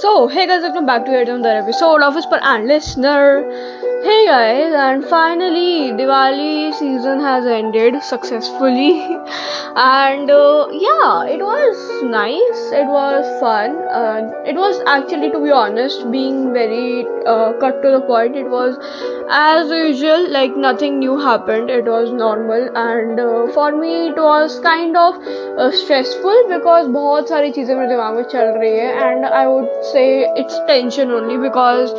So, hey guys, welcome back to yet another episode of Whisper and Listener. Hey guys, and finally, Diwali season has ended successfully, and uh, yeah, it was nice. It was fun. Uh, it was actually, to be honest, being very uh, cut to the point. It was as usual, like nothing new happened. It was normal, and uh, for me, it was kind of uh, stressful because बहुत सारी चीज़ें मेरे दिमाग में चल रही है and I would say it's tension only because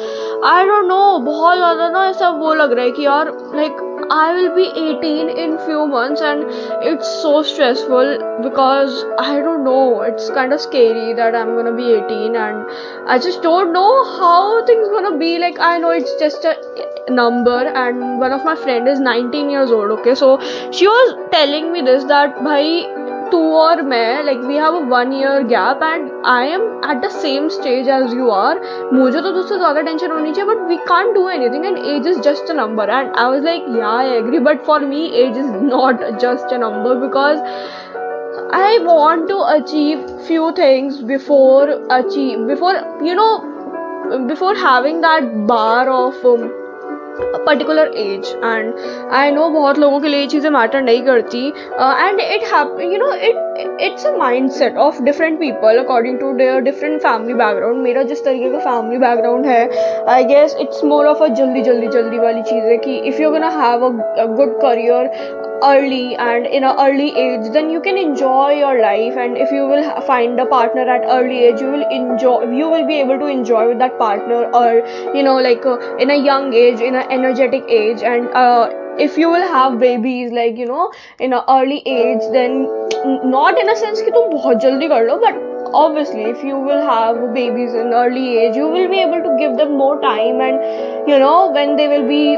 I don't know बहुत ज़्यादा ना ऐसा वो लग रहा है कि यार like I will be 18 in few months and it's so stressful because I don't know it's kind of scary that I'm gonna be 18 and I just don't know how things gonna be like I know it's just a number and one of my friend is nineteen years old okay so she was telling me this that भाई to और मै like we have a one year gap and I am at the same stage as you are मुझे तो दूसरे ज़्यादा tension होनी चाहिए but we can do anything and age is just a number and I was like yeah I agree but for me age is not just a number because I want to achieve few things before achieve before you know before having that bar of particular age and I know बहुत लोगों के लिए ये चीज़ें matter नहीं करती and it you know it it's a mind set of different people according to their different family background मेरा जिस तरीके का फैमिली बैकग्राउंड है I guess it's more of a जल्दी जल्दी जल्दी वाली चीज़ है कि if you gonna have a good career early and in an early age then you can enjoy your life. And if you will find a partner at early age you will enjoy you will be able to enjoy with that partner or you know like uh, in a young age in an energetic age. And uh, if you will have babies like you know in an early age then not in a sense ki tum bahut jaldi kar lo but obviously if you will have babies in early age you will be able to give them more time. And you know when they will be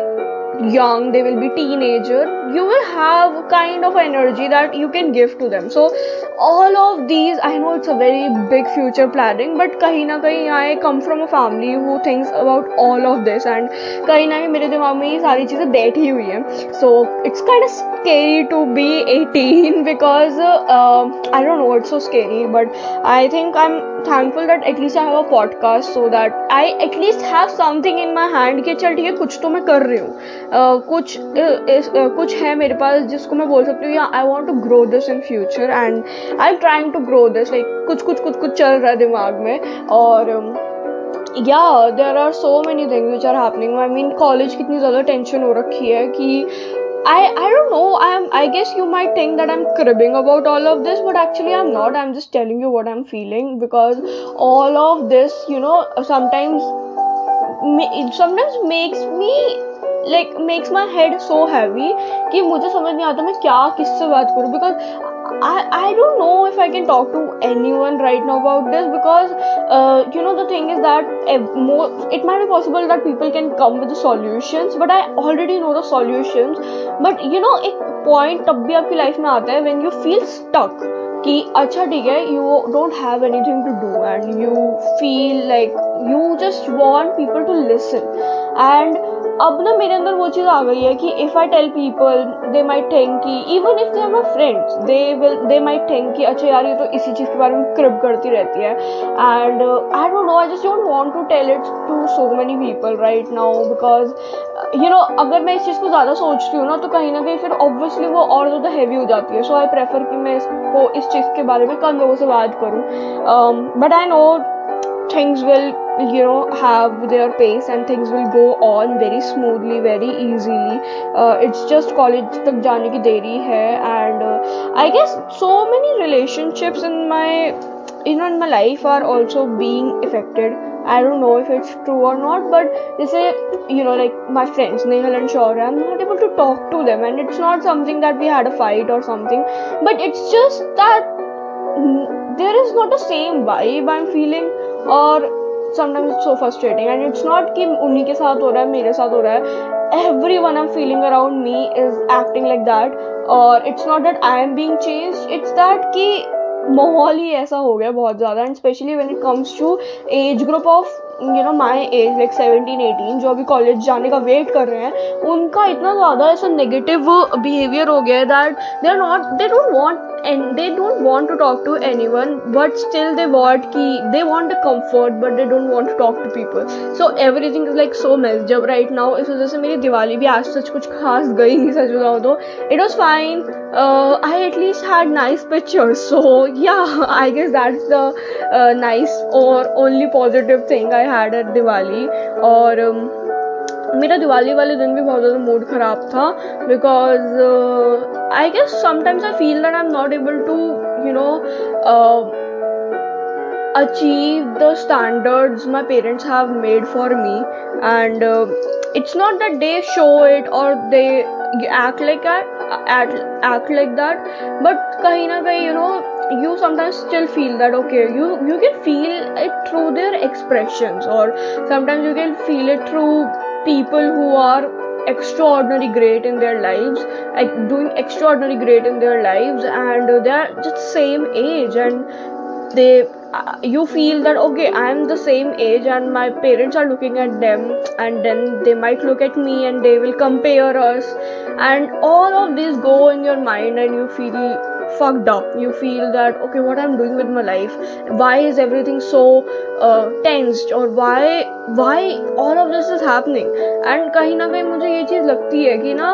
young they will be teenager you will have kind of energy that you can give to them. So all of these i know it's a very big future planning but kahin na kahin i come from a family who thinks about all of this and kahin na mere dimag mein ye sari cheeze baithi hui hain so it's kind of scary to be 18 because uh, i don't know it's so scary but i think i'm thankful that at least i have a podcast so that i at least have something in my hand ki chal theek hai kuch to main kar rahi hu. कुछ uh, कुछ है मेरे पास जिसको मैं बोल सकती हूँ या I want to grow this in future and I trying to grow this like कुछ कुछ कुछ कुछ चल रहा है दिमाग में और या there are so many things which are happening I mean college कितनी ज़्यादा टेंशन हो रखी है कि I I don't know. I'm I guess you might think that I'm cribbing about all of this, but actually I'm not. I'm just telling you what I'm feeling because all of this, you know, sometimes sometimes makes me like makes my head so heavy कि मुझे समझ नहीं आता मैं क्या किससे बात करूँ because I, I don't know if I can talk to anyone right now about this because uh, you know the thing is that it might be possible that people can come with the solutions but I already know the solutions but you know एक point तब भी आपकी life में आता है when you feel stuck कि अच्छा ठीक है you don't have anything to do and you feel like you just want people to listen and अब ना मेरे अंदर वो चीज़ आ गई है कि if I tell people they might think कि even if they are my friends they will they might think कि अच्छा यार, ये तो इसी चीज़ के बारे में क्रिप करती रहती है। And I don't know I just don't want to tell it to so many people right now because you know अगर मैं इस चीज़ को ज़्यादा सोचती हूँ ना तो कहीं ना कहीं फिर ऑब्वियसली वो और ज़्यादा हैवी हो जाती है। सो आई प्रेफर कि मैं इसको, इस चीज़ के बारे में कम लोगों से बात करूँ। But I know things will you know have their pace and things will go on very smoothly very easily. Uh, it's just college tak jaane ki deri hai and uh, i guess so many relationships in my you know in my life are also being affected. I don't know if it's true or not, but they say, you know, like my friends, Nehal and Shaura, I'm not able to talk to them, and it's not something that we had a fight or something, but it's just that there is not the same vibe I'm feeling, और sometimes it's so frustrating and it's not कि उन्हीं के साथ हो रहा है, मेरे साथ हो रहा है। Everyone am feeling around me is acting like that और it's not that I am being change it's that कि माहौल ही ऐसा हो गया बहुत ज़्यादा and specially when it comes to age group of you know my age like seventeen eighteen जो अभी कॉलेज जाने का वेट कर रहे हैं, उनका इतना ज़्यादा ऐसा नेगेटिव बिहेवियर हो गया है that they are not they don't want and they don't want to talk to anyone but still they want ki they want the comfort but they don't want to talk to people so everything is like so messed up right now इस वजह से मेरी दिवाली भी आज सच कुछ खास गई नहीं सच बताऊँ तो it was fine uh, I at least had nice pictures so yeah I guess that's the uh, nice or only positive thing I had at Diwali और um, मेरा दिवाली वाले दिन भी बहुत ज़्यादा मूड ख़राब था because I guess sometimes I feel that I am not able to you know achieve the standards my parents have made for me and uh, it's not that they show it or they act like that act, act like that but kahin na kahin you know you sometimes still feel that okay you you can feel it through their expressions or sometimes you can feel it through people who are extraordinary great in their lives like doing extraordinary great in their lives and they're just same age and they uh, you feel that okay i'm the same age and my parents are looking at them and then they might look at me and they will compare us and all of these go in your mind and you feel fucked up you feel that okay what i'm doing with my life why is everything so uh, tensed or why why all of this is happening and कहीं ना कहीं मुझे ये चीज़ लगती है कि ना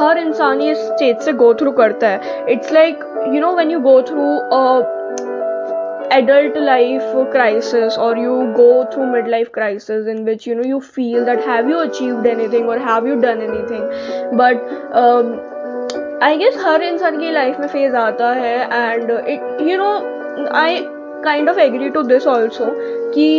हर इंसान ये स्टेज से गो थ्रू करता है it's like you know when you go through adult life crisis or you go through midlife crisis in which you know you feel that have you achieved anything or have you done anything but um, I guess हर इंसान की life में phase आता है and it you know I kind of agree to this also कि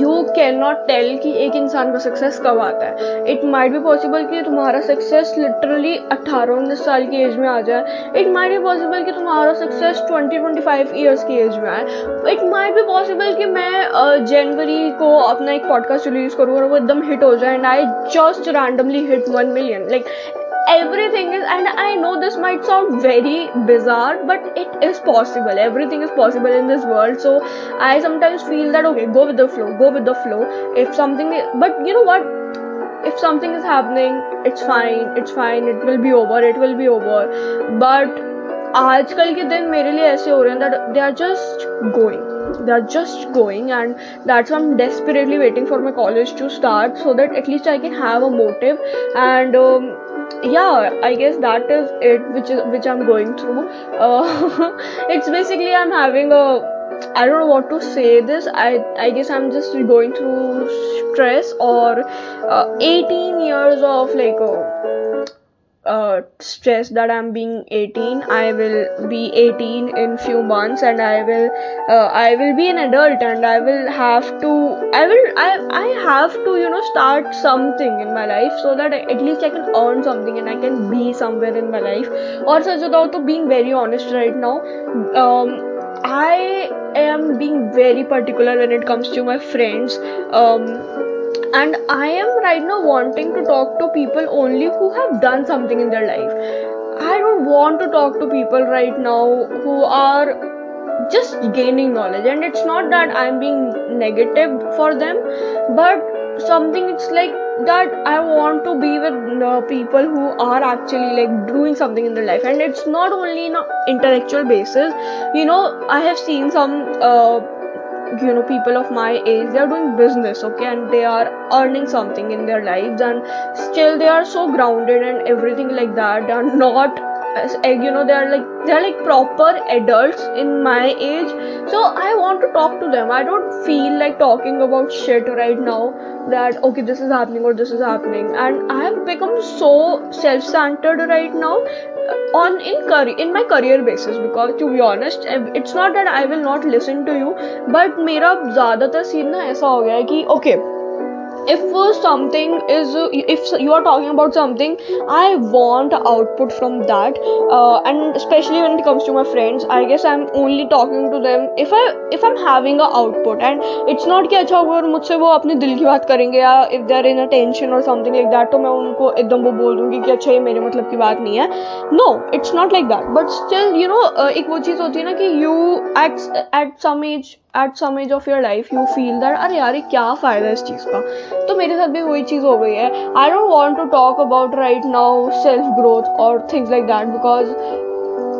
you can not tell कि एक इंसान का सक्सेस कब आता है। इट माइट भी पॉसिबल कि तुम्हारा सक्सेस लिटरली अट्ठारह उन्नीस साल की एज में आ जाए। इट माइट भी पॉसिबल कि तुम्हारा success twenty twenty five years की एज में आए। इट माइट भी पॉसिबल कि मैं जनवरी uh, को अपना एक पॉडकास्ट रिलीज़ करूँ और वो एकदम हिट हो जाए and I just randomly hit one million like everything is and i know this might sound very bizarre but it is possible everything is possible in this world so i sometimes feel that okay go with the flow go with the flow if something but you know what if something is happening it's fine it's fine it will be over it will be over but आजकल के दिन मेरे लिए ऐसे हो रहे हैं that they are just going they are just going and that's why i'm desperately waiting for my college to start so that at least i can have a motive and um, yeah i guess that is it which is which i'm going through. Uh, it's basically i'm having a i don't know what to say this. I i guess i'm just going through stress or uh, 18 years of like a uh, stress that I'm being 18. I will be 18 in few months, and I will uh, I will be an adult, and I will have to I will I I have to you know start something in my life so that at least I can earn something and I can be somewhere in my life. Or such to being very honest right now. Um, I am being very particular when it comes to my friends. Um, and i am right now wanting to talk to people only who have done something in their life. I don't want to talk to people right now who are just gaining knowledge. And it's not that i'm being negative for them but something it's like that i want to be with people who are actually like doing something in their life. And it's not only in an intellectual basis. You know i have seen some uh, you know people of my age they are doing business okay and they are earning something in their lives and still they are so grounded and everything like that are not you know they are like they're like proper adults in my age. So i want to talk to them. I don't feel like talking about shit right now that okay this is happening or this is happening. And i have become so self-centered right now uh, on in career in my career basis because to be honest eh, it's not that i will not listen to you but mera zyadatar scene na aisa ho gaya ki okay if uh, something is uh, if you are talking about something i want output from that uh, and especially when it comes to my friends i guess i'm only talking to them if i if i'm having a output and it's not कि अच्छा अगर मुझसे वो अपने दिल की बात करेंगे या if they are in a tension और समथिंग लाइक दैट तो मैं उनको एकदम वो बोल दूंगी कि अच्छा ये मेरे मतलब की बात नहीं है no it's not like that but still you know एक वो चीज़ होती है ना कि you at at some age at some age of your life you feel that अरे यार क्या फ़ायदा इस चीज़ का? तो मेरे साथ भी वही चीज़ हो गई है। I don't want to talk about right now self growth और things like that because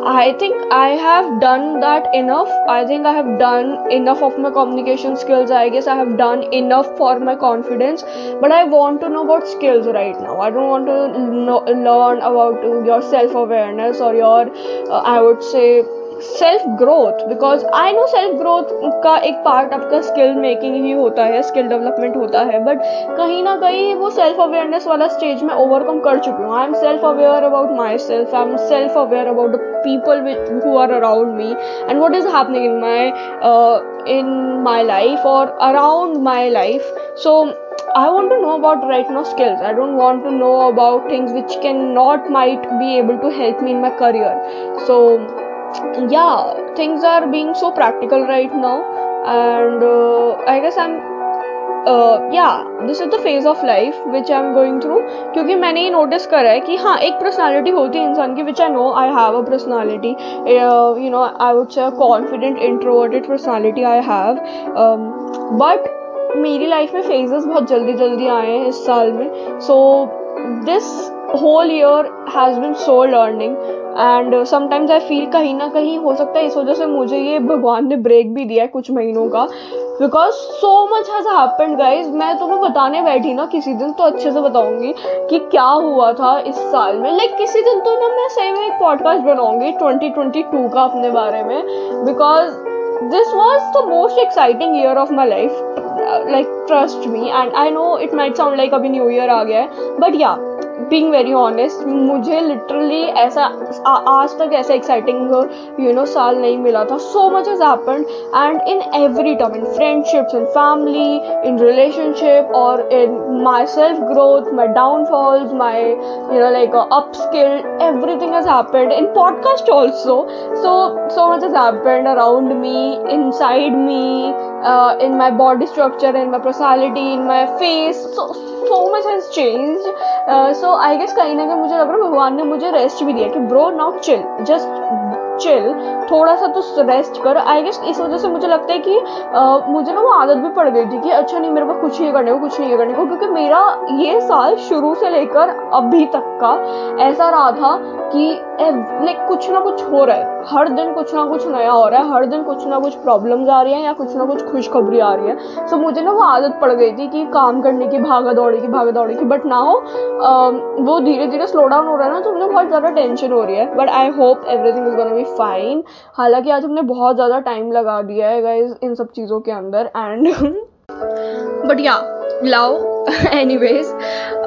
I think I have done that enough I think I have done enough of my communication skills I guess I have done enough for my confidence but I want to know about skills right now I don't want to learn about your self awareness और your I would say self growth because I know self growth का एक part आपका skill making ही होता है skill development होता है but कहीं ना कहीं वो सेल्फ अवेयरनेस वाला स्टेज में ओवरकम कर चुकी हूँ. I am self aware about myself I am self aware about the people who are around me and what is happening in my in my life or around my life. So, i want to know about right now skills. I don't want to know about things which cannot, might be able to help me in my career. So yeah things are being so practical right now. And uh, i guess i'm uh, yeah this is the phase of life which i'm going through. क्योंकि मैंने ये notice करा है कि हाँ एक personality होती है इंसान की which I know I have a personality you know I would say confident introverted personality I have but मेरी लाइफ में फेजेस बहुत जल्दी जल्दी आए हैं इस साल में. So this whole year has been so learning and sometimes I feel कहीं ना कहीं हो सकता है इस वजह से मुझे ये भगवान ने ब्रेक भी दिया है कुछ महीनों का। Because so much has happened guys मैं तुम्हें बताने बैठी ना किसी दिन तो अच्छे से बताऊँगी कि क्या हुआ था इस साल में। लाइक like, किसी दिन तो ना मैं सही में एक पॉडकास्ट बनाऊँगी 2022 का अपने बारे में। Because this was the most exciting year of my life like trust me and I know it might sound like अभी न्यू ईयर आ गया है but yeah being very honest मुझे लिटरली ऐसा आज तक ऐसा एक्साइटिंग यू नो साल नहीं मिला था so much is happen and in every term in friendships in family in relationship और in my self growth my downfalls my you know like up skill everything is happened in podcast also so so much is happened around me inside me in my body structure in my personality in my face so so much has changed uh, so I guess कहीं ना कहीं मुझे लग रहा है भगवान ने मुझे रेस्ट भी दिया कि ब्रो नाउ चिल चिल थोड़ा सा तो रेस्ट कर। आई गेस इस वजह से मुझे लगता है कि आ, मुझे ना वो आदत भी पड़ गई थी कि अच्छा नहीं मेरे पास कुछ नहीं करने को कुछ नहीं करने को क्योंकि मेरा ये साल शुरू से लेकर अभी तक का ऐसा रहा था कि लाइक कुछ ना कुछ हो रहा है। हर दिन कुछ ना कुछ नया हो रहा है हर दिन कुछ ना कुछ प्रॉब्लम्स आ रही हैं या कुछ ना कुछ खुशखबरी आ रही है। सो so, मुझे ना वो आदत पड़ गई थी कि काम करने की भागा दौड़ी की भागा दौड़ी की। बट ना हो वो धीरे धीरे स्लो डाउन हो रहा है ना तो मुझे बहुत ज़्यादा टेंशन हो रही है। But I hope everything is be fine हालाँकि आज हमने बहुत ज़्यादा टाइम लगा दिया है गाइज़ इन सब चीज़ों के अंदर and but yeah anyways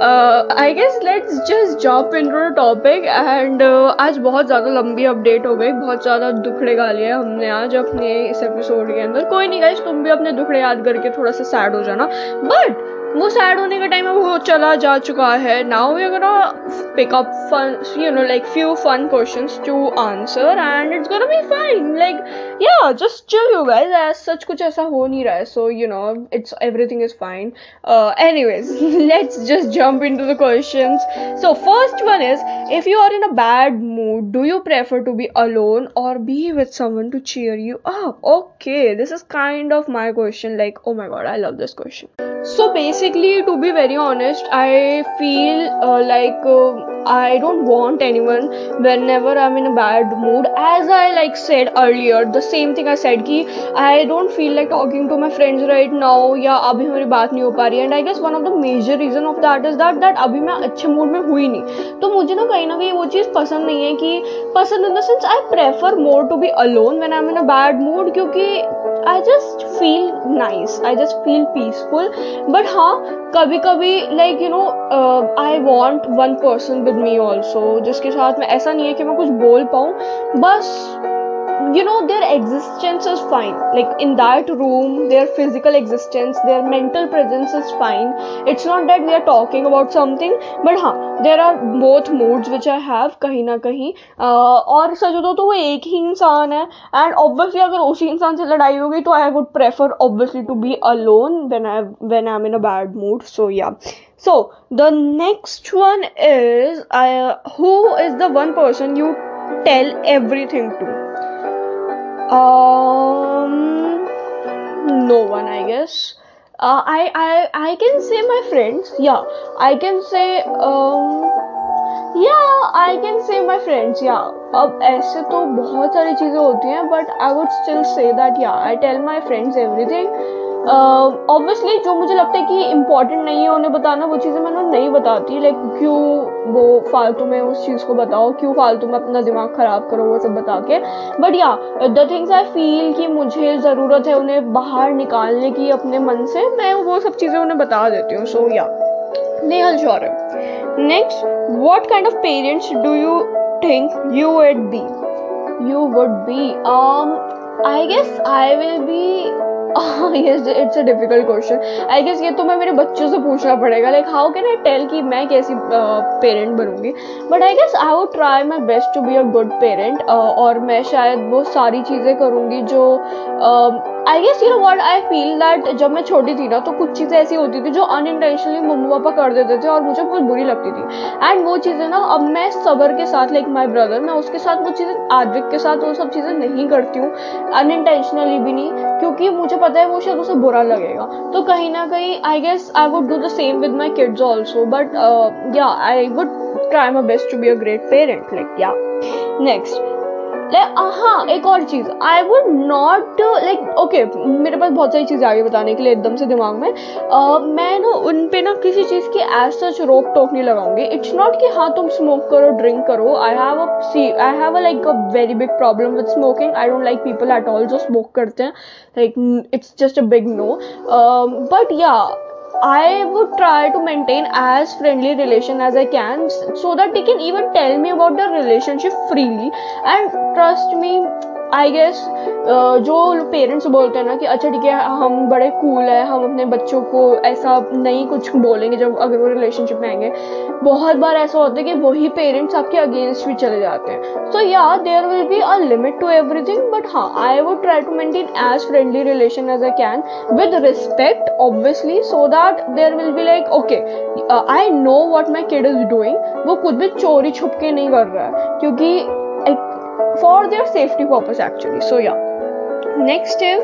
uh, i guess let's just jump into the topic and uh, आज बहुत ज़्यादा लंबी अपडेट हो गई बहुत ज़्यादा दुखड़े गालिए हमने आज अपने इस एपिसोड के अंदर। कोई नहीं गाइज़ तुम भी अपने दुखड़े याद करके थोड़ा सा सैड हो जाना। बट वो सैड होने का टाइम अब वो चला जा चुका है now we gonna pick up fun you know like few fun questions to answer and it's gonna be fine like yeah just chill you guys as such कुछ ऐसा हो नहीं रहा है so you know it's everything is fine anyways let's just jump into the questions so first one is if you are in a bad mood do you prefer to be alone or be with someone to cheer you up okay this is kind of my question like oh my god i love this question so basically to be very honest i feel uh, like uh, i don't want anyone whenever i'm in a bad mood as i like said earlier the same thing i said ki i don't feel like talking to my friends right now या अभी हमारी नहीं हो पा रही and I guess one of the major reason of that is that that अभी मैं अच्छे मूड में हुई नहीं तो मुझे ना कहीं ना कहीं वो चीज़ पसंद नहीं है कि पसंद in the sense I prefer more to be alone when I am in a bad mood क्योंकि I just feel nice I just feel peaceful but हाँ कभी कभी like you know I want one person with me also जिसके साथ में, ऐसा नहीं है कि मैं कुछ बोल पाऊँ। बस you know their existence is fine like in that room their physical existence their mental presence is fine it's not that we are talking about something but हाँ there are both moods which I have कहीं ना कहीं uh, और सच हो तो वो एक ही इंसान है एंड ऑब्वियसली अगर उसी इंसान से लड़ाई होगी तो I would prefer obviously to be alone when I when I am in a bad mood so yeah so the next one is I, who is the one person you tell everything to Um, no one, I guess. Uh, I I I can say my friends. Yeah, I can say um, yeah, I can say my friends. Yeah, अब ऐसे तो बहुत सारी चीज़ें होती हैं but I would still say that yeah I tell my friends everything obviously uh, जो मुझे लगता है कि इंपॉर्टेंट नहीं है उन्हें बताना वो चीज़ें मैं उन्हें नहीं बताती लाइक like, क्यों वो फालतू में उस चीज़ को बताओ क्यों फालतू में अपना दिमाग ख़राब करो वो सब बता के। But yeah the things I feel कि मुझे ज़रूरत है उन्हें बाहर निकालने की अपने मन से मैं वो सब चीज़ें उन्हें बता देती हूँ so yeah Nehal Shaurya next what kind of parents do you think you would be you would be I guess I will be it's a difficult question I guess ये तो मैं मेरे बच्चों से पूछना पड़ेगा. Like how can I tell कि मैं कैसी पेरेंट बनूँगी? बट आई गेस आई वो try my best to be a good parent और मैं शायद वो सारी चीज़ें करूँगी जो uh, I guess you know what I feel that जब मैं छोटी थी ना तो कुछ चीज़ें ऐसी होती थी जो अनइंटेंशनली मम्मी पापा कर देते थे और मुझे बहुत बुरी लगती थी। एंड वो चीज़ें ना, अब मैं सबर के साथ लाइक माई ब्रदर मैं उसके साथ वो चीज़ें आदविक के साथ वो सब चीज़ें नहीं करती हूँ। अनइंटेंशनली भी नहीं, क्योंकि मुझे पता है वो शायद उसे बुरा लगेगा। तो कहीं ना कहीं I guess I would do the same with my kids also but yeah I would try my best to be a great parent like yeah next हाँ एक और चीज़। I would not like okay मेरे पास बहुत सारी चीज़ें आगे बताने के लिए एकदम से दिमाग में। uh, मैं ना उन पे ना किसी चीज़ की एज सच रोक टोक नहीं लगाऊँगी। इट्स नॉट कि हाँ तुम स्मोक करो ड्रिंक करो। I have a see I have a like a very big problem with smoking I don't like people at all जो स्मोक करते हैं। Like it's just a big no but yeah I would try to maintain as friendly relation as I can so that they can even tell me about the relationship freely. And trust me I guess जो parents बोलते हैं ना कि अच्छा ठीक है, हम बड़े कूल है, हम अपने बच्चों को ऐसा नहीं कुछ बोलेंगे जब अगर वो रिलेशनशिप में आएँगे। बहुत बार ऐसा होता है कि वही पेरेंट्स आपके अगेंस्ट भी चले जाते हैं। So yeah there will be a limit to everything but हाँ I would try to maintain as friendly relation as I can with respect obviously so that there will be like okay I know what my kid is doing वो खुद भी चोरी छुप के नहीं कर रहा है, क्योंकि for their safety purpose actually. So yeah. Next is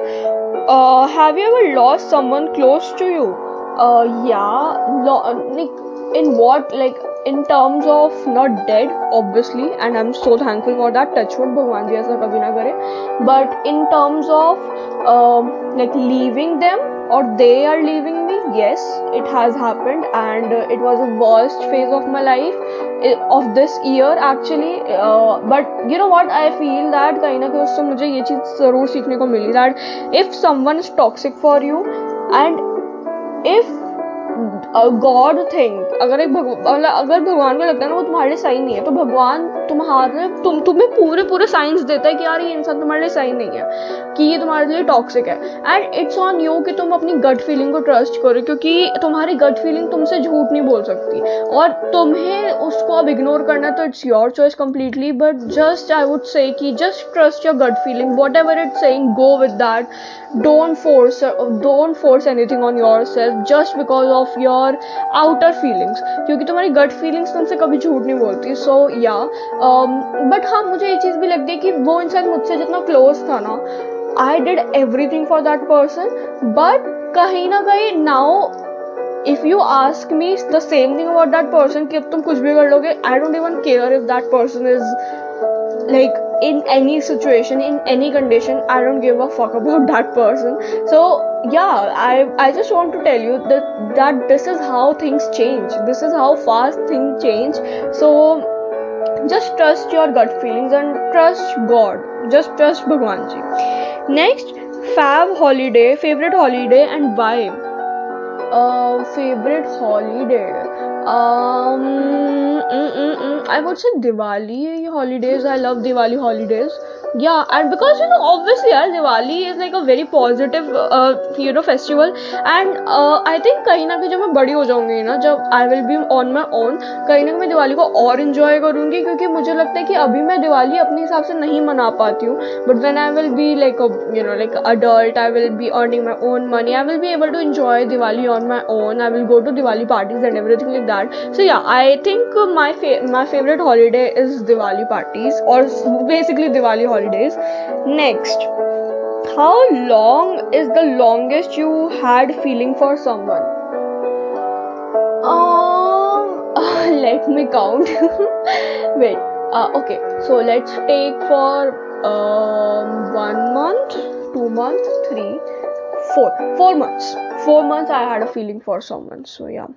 uh, have you ever lost someone close to you? Uh, yeah. Lo- in what like in terms of not dead obviously and i'm so thankful for that. Touchwood bhagwan ji aisa kabhi na kare but in terms of um, like leaving them or they are leaving me yes it has happened and uh, it was a worst phase of my life uh, of this year actually uh, but you know what i feel that कहीं na kahin usse mujhe ye cheez zarur seekhne ko mili that if someone is toxic for you and if God think अगर एक भगवान अगर भगवान को लगता है ना वो तुम्हारे सही नहीं है तो भगवान तुम्हारे, तुम, तुम्हें पूरे पूरे साइंस देता है कि यार ये इंसान तुम्हारे लिए सही नहीं है, कि ये तुम्हारे लिए टॉक्सिक है। एंड इट्स ऑन यू कि तुम अपनी गट फीलिंग को ट्रस्ट करो, क्योंकि तुम्हारी गट फीलिंग तुमसे झूठ नहीं बोल सकती। और तुम्हें उसको अब इग्नोर करना तो it's your choice completely but just I would say कि just trust your gut feeling whatever it saying go with that don't force don't force anything on yourself just because of your outer feelings क्योंकि तुम्हारी gut feelings तुमसे कभी झूठ नहीं बोलती। So yeah but हाँ मुझे ये चीज़ भी लगती है कि वो इंसान मुझसे जितना क्लोज था ना I did everything for that person but कहीं ना कहीं now if you ask me the same thing about that person कि अब तुम कुछ भी कर लोगे I don't even care if that person is like in any situation in any condition I don't give a fuck about that person so yeah I I just want to tell you that this is how things change this is how fast thing change so just trust your gut feelings and trust god. Just trust bhagwan ji next fab holiday favorite holiday and why? Uh favorite holiday. Um mm, mm, mm, i would say diwali holidays. I love diwali holidays yeah and because you know obviously yeah, diwali is like a very positive uh, you know festival and uh, i think कहीं ना कहीं जब मैं बड़ी हो जाऊँगी ना जब I will be on my own कहीं ना कहीं मैं दिवाली को और इन्जॉय करूँगी क्योंकि मुझे लगता है कि अभी मैं दिवाली अपने हिसाब से नहीं मना पाती हूँ but when I will be like you know like adult I will be earning my own money I will be able to enjoy Diwali on my own. I will go to Diwali parties and everything like that. So yeah, I think my fa- my favorite holiday is Diwali parties or basically Diwali holidays. Next, how long is the longest you had feeling for someone? Um, let me count. Wait uh, okay so let's take for um, one month two months three four four months four months i had a feeling for someone so yeah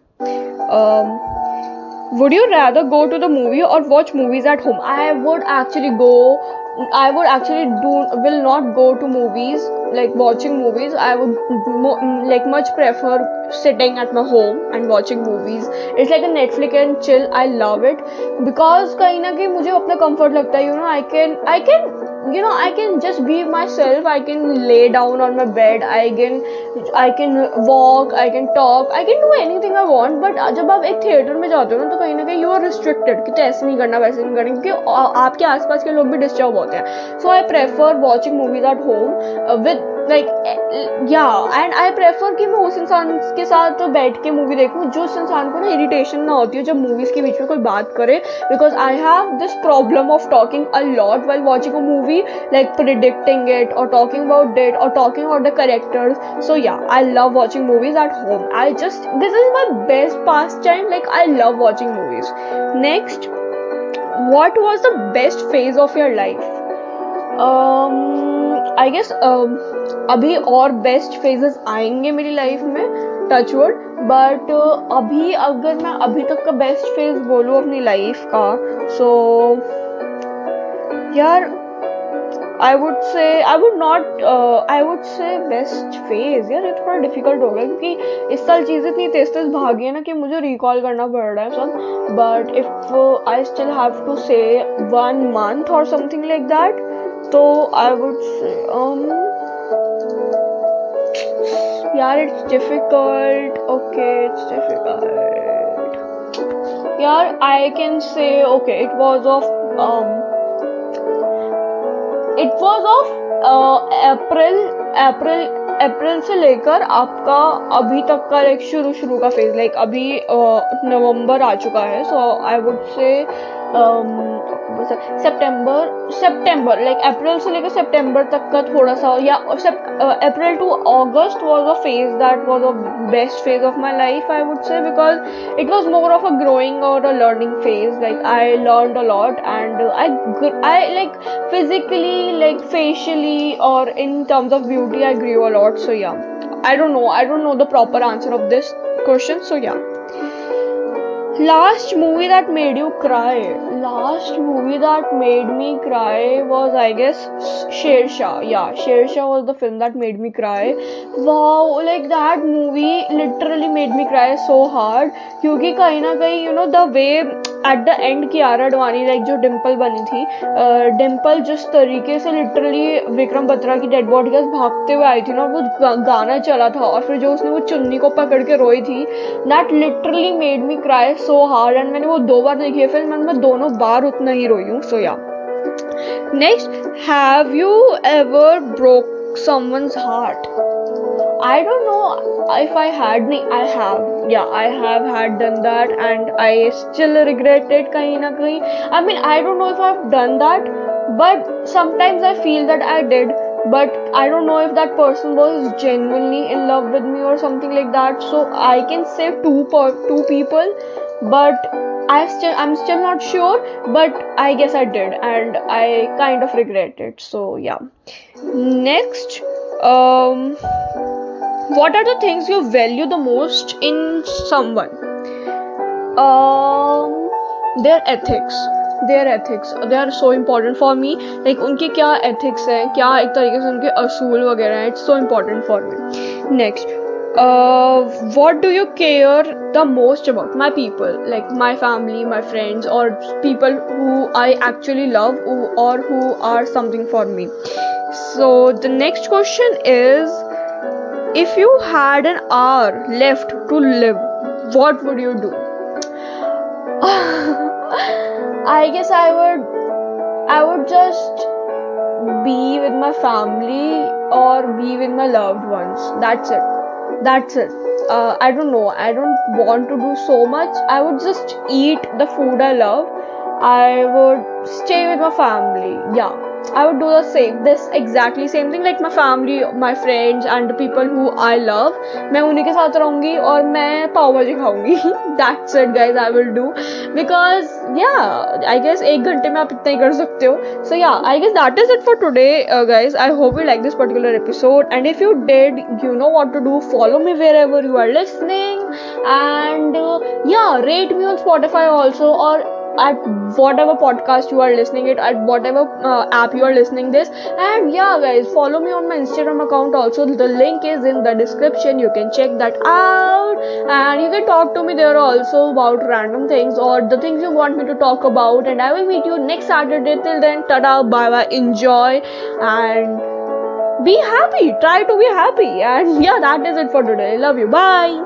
um, would you rather go to the movie or watch movies at home i would actually go i would actually do will not go to movies like watching movies i would mo- like much prefer sitting at my home and watching movies it's like a netflix and chill i love it because कहीं ना कहीं मुझे अपना comfort लगता है you know i can i can you can just be myself I can lay down down my bed I i I can walk I can talk I can do anything I want but जब आप एक theatre में जाते हो ना तो कहीं ना कहीं यू आर रिस्ट्रिक्टेड कि ऐसे नहीं करना, वैसे नहीं करना, क्योंकि आपके आसपास के लोग भी डिस्टर्ब होते हैं. So I prefer watching movies at home with like yeah and I prefer कि मैं उस इंसान के साथ तो बैठ के मूवी देखूँ, जो उस इंसान को ना इरिटेशन ना होती हो जब मूवीज़ के बीच में कोई बात करे because I have this problem of talking a lot while watching a movie like predicting it और टॉकिंग अबाउट डेट और talking about the characters so yeah I love watching movies at home I just this is my best pastime like I love watching movies next what was the best phase of your life i guess um अभी और best phases आएँगे मेरी life में touchwood but अभी अगर मैं अभी तक का बेस्ट फ़ेज़ बोलूँ अपनी लाइफ का सो यार I would say I would not I would say best phase यार, ये थोड़ा डिफ़िकल्ट हो गया, क्योंकि इस साल चीज़ें इतनी तेज तेज भागी है ना कि मुझे रिकॉल करना पड़ रहा है सब but if I still have to say one month और समथिंग लाइक दैट तो आई वुड यार it's difficult okay it's difficult यार I can say okay it was of it was of April April April से लेकर आपका अभी तक का लाइक शुरू शुरू का फ़ेज़ लाइक अभी नवंबर आ चुका है. सो आई वुड से सितंबर सितंबर लाइक अप्रैल से लेकर सितंबर तक का थोड़ा सा या April to August was a phase that was a best phase of my life I would say because it was more of a growing और a learning phase like I learn a lot and I I like physically like facially और in terms of beauty I grow a lot so yeah I don't know I don't know the proper answer of this question so yeah last movie that made you cry last movie that made me cry was, i guess sher shah yeah sher shah was the film that made me cry. Wow, like, that movie literally made me cry so hard. क्योंकि कहीं ना कहीं you know the way at the end Kiara Advani like जो डिम्पल बनी थी डिम्पल जिस तरीके से लिटरली विक्रम बत्रा की डेड बॉडी के भागते हुए आई थी ना वो गाना चला था और फिर जो उसने वो चुन्नी को पकड़ के रोई थी that literally made me cry so hard and मैंने वो दो बार देखी है फ़िल्म मैं दोनों बार उतना ही रोई so yeah next have you ever broke someone's heart I don't know if I had नहीं I have yeah I have had done that and I still regretted कहीं ना कहीं I mean I don't know if I done that but sometimes I feel that I did but I don't know if that person was genuinely in love with me और something like that so I can save to two people but I still I'm still not sure, but I guess I did, and I kind of regret it. So yeah. Next, um, what are the things you value the most in someone? Um, their ethics. their ethics they are so important for me like उनके क्या ethics है क्या एक तरीके से उनके असूल वगैरह हैं it's so important for me next uh, what do you care the most about? My people like my family my friends or people who i actually love or who are something for me. So the next question is if you had an hour left to live what would you do? I guess i would i would just be with my family or be with my loved ones. That's it that's it. Uh, i don't know. I don't want to do so much. I would just eat the food i love. I would stay with my family. Yeah I would do the same. This exactly same thing like my family, my friends and the people who I love. मैं उन्हीं के साथ रहूँगी और मैं पाव भाजी खाऊँगी. That's it, guys. I will do because yeah, I guess एक घंटे में आप इतना ही कर सकते हो. So yeah, I guess that is it for today, uh, guys. I hope you like this particular episode, and if you did, you know what to do. Follow me wherever you are listening, and uh, yeah, rate me on Spotify also or at whatever podcast you are listening it at whatever uh, app you are listening this. And yeah guys follow me on my instagram account also. The link is in the description. You can check that out. And you can talk to me there also about random things or the things you want me to talk about. And i will meet you next saturday. Till then tada bye bye enjoy. And be happy. Try to be happy. And yeah that is it for today. Love you. Bye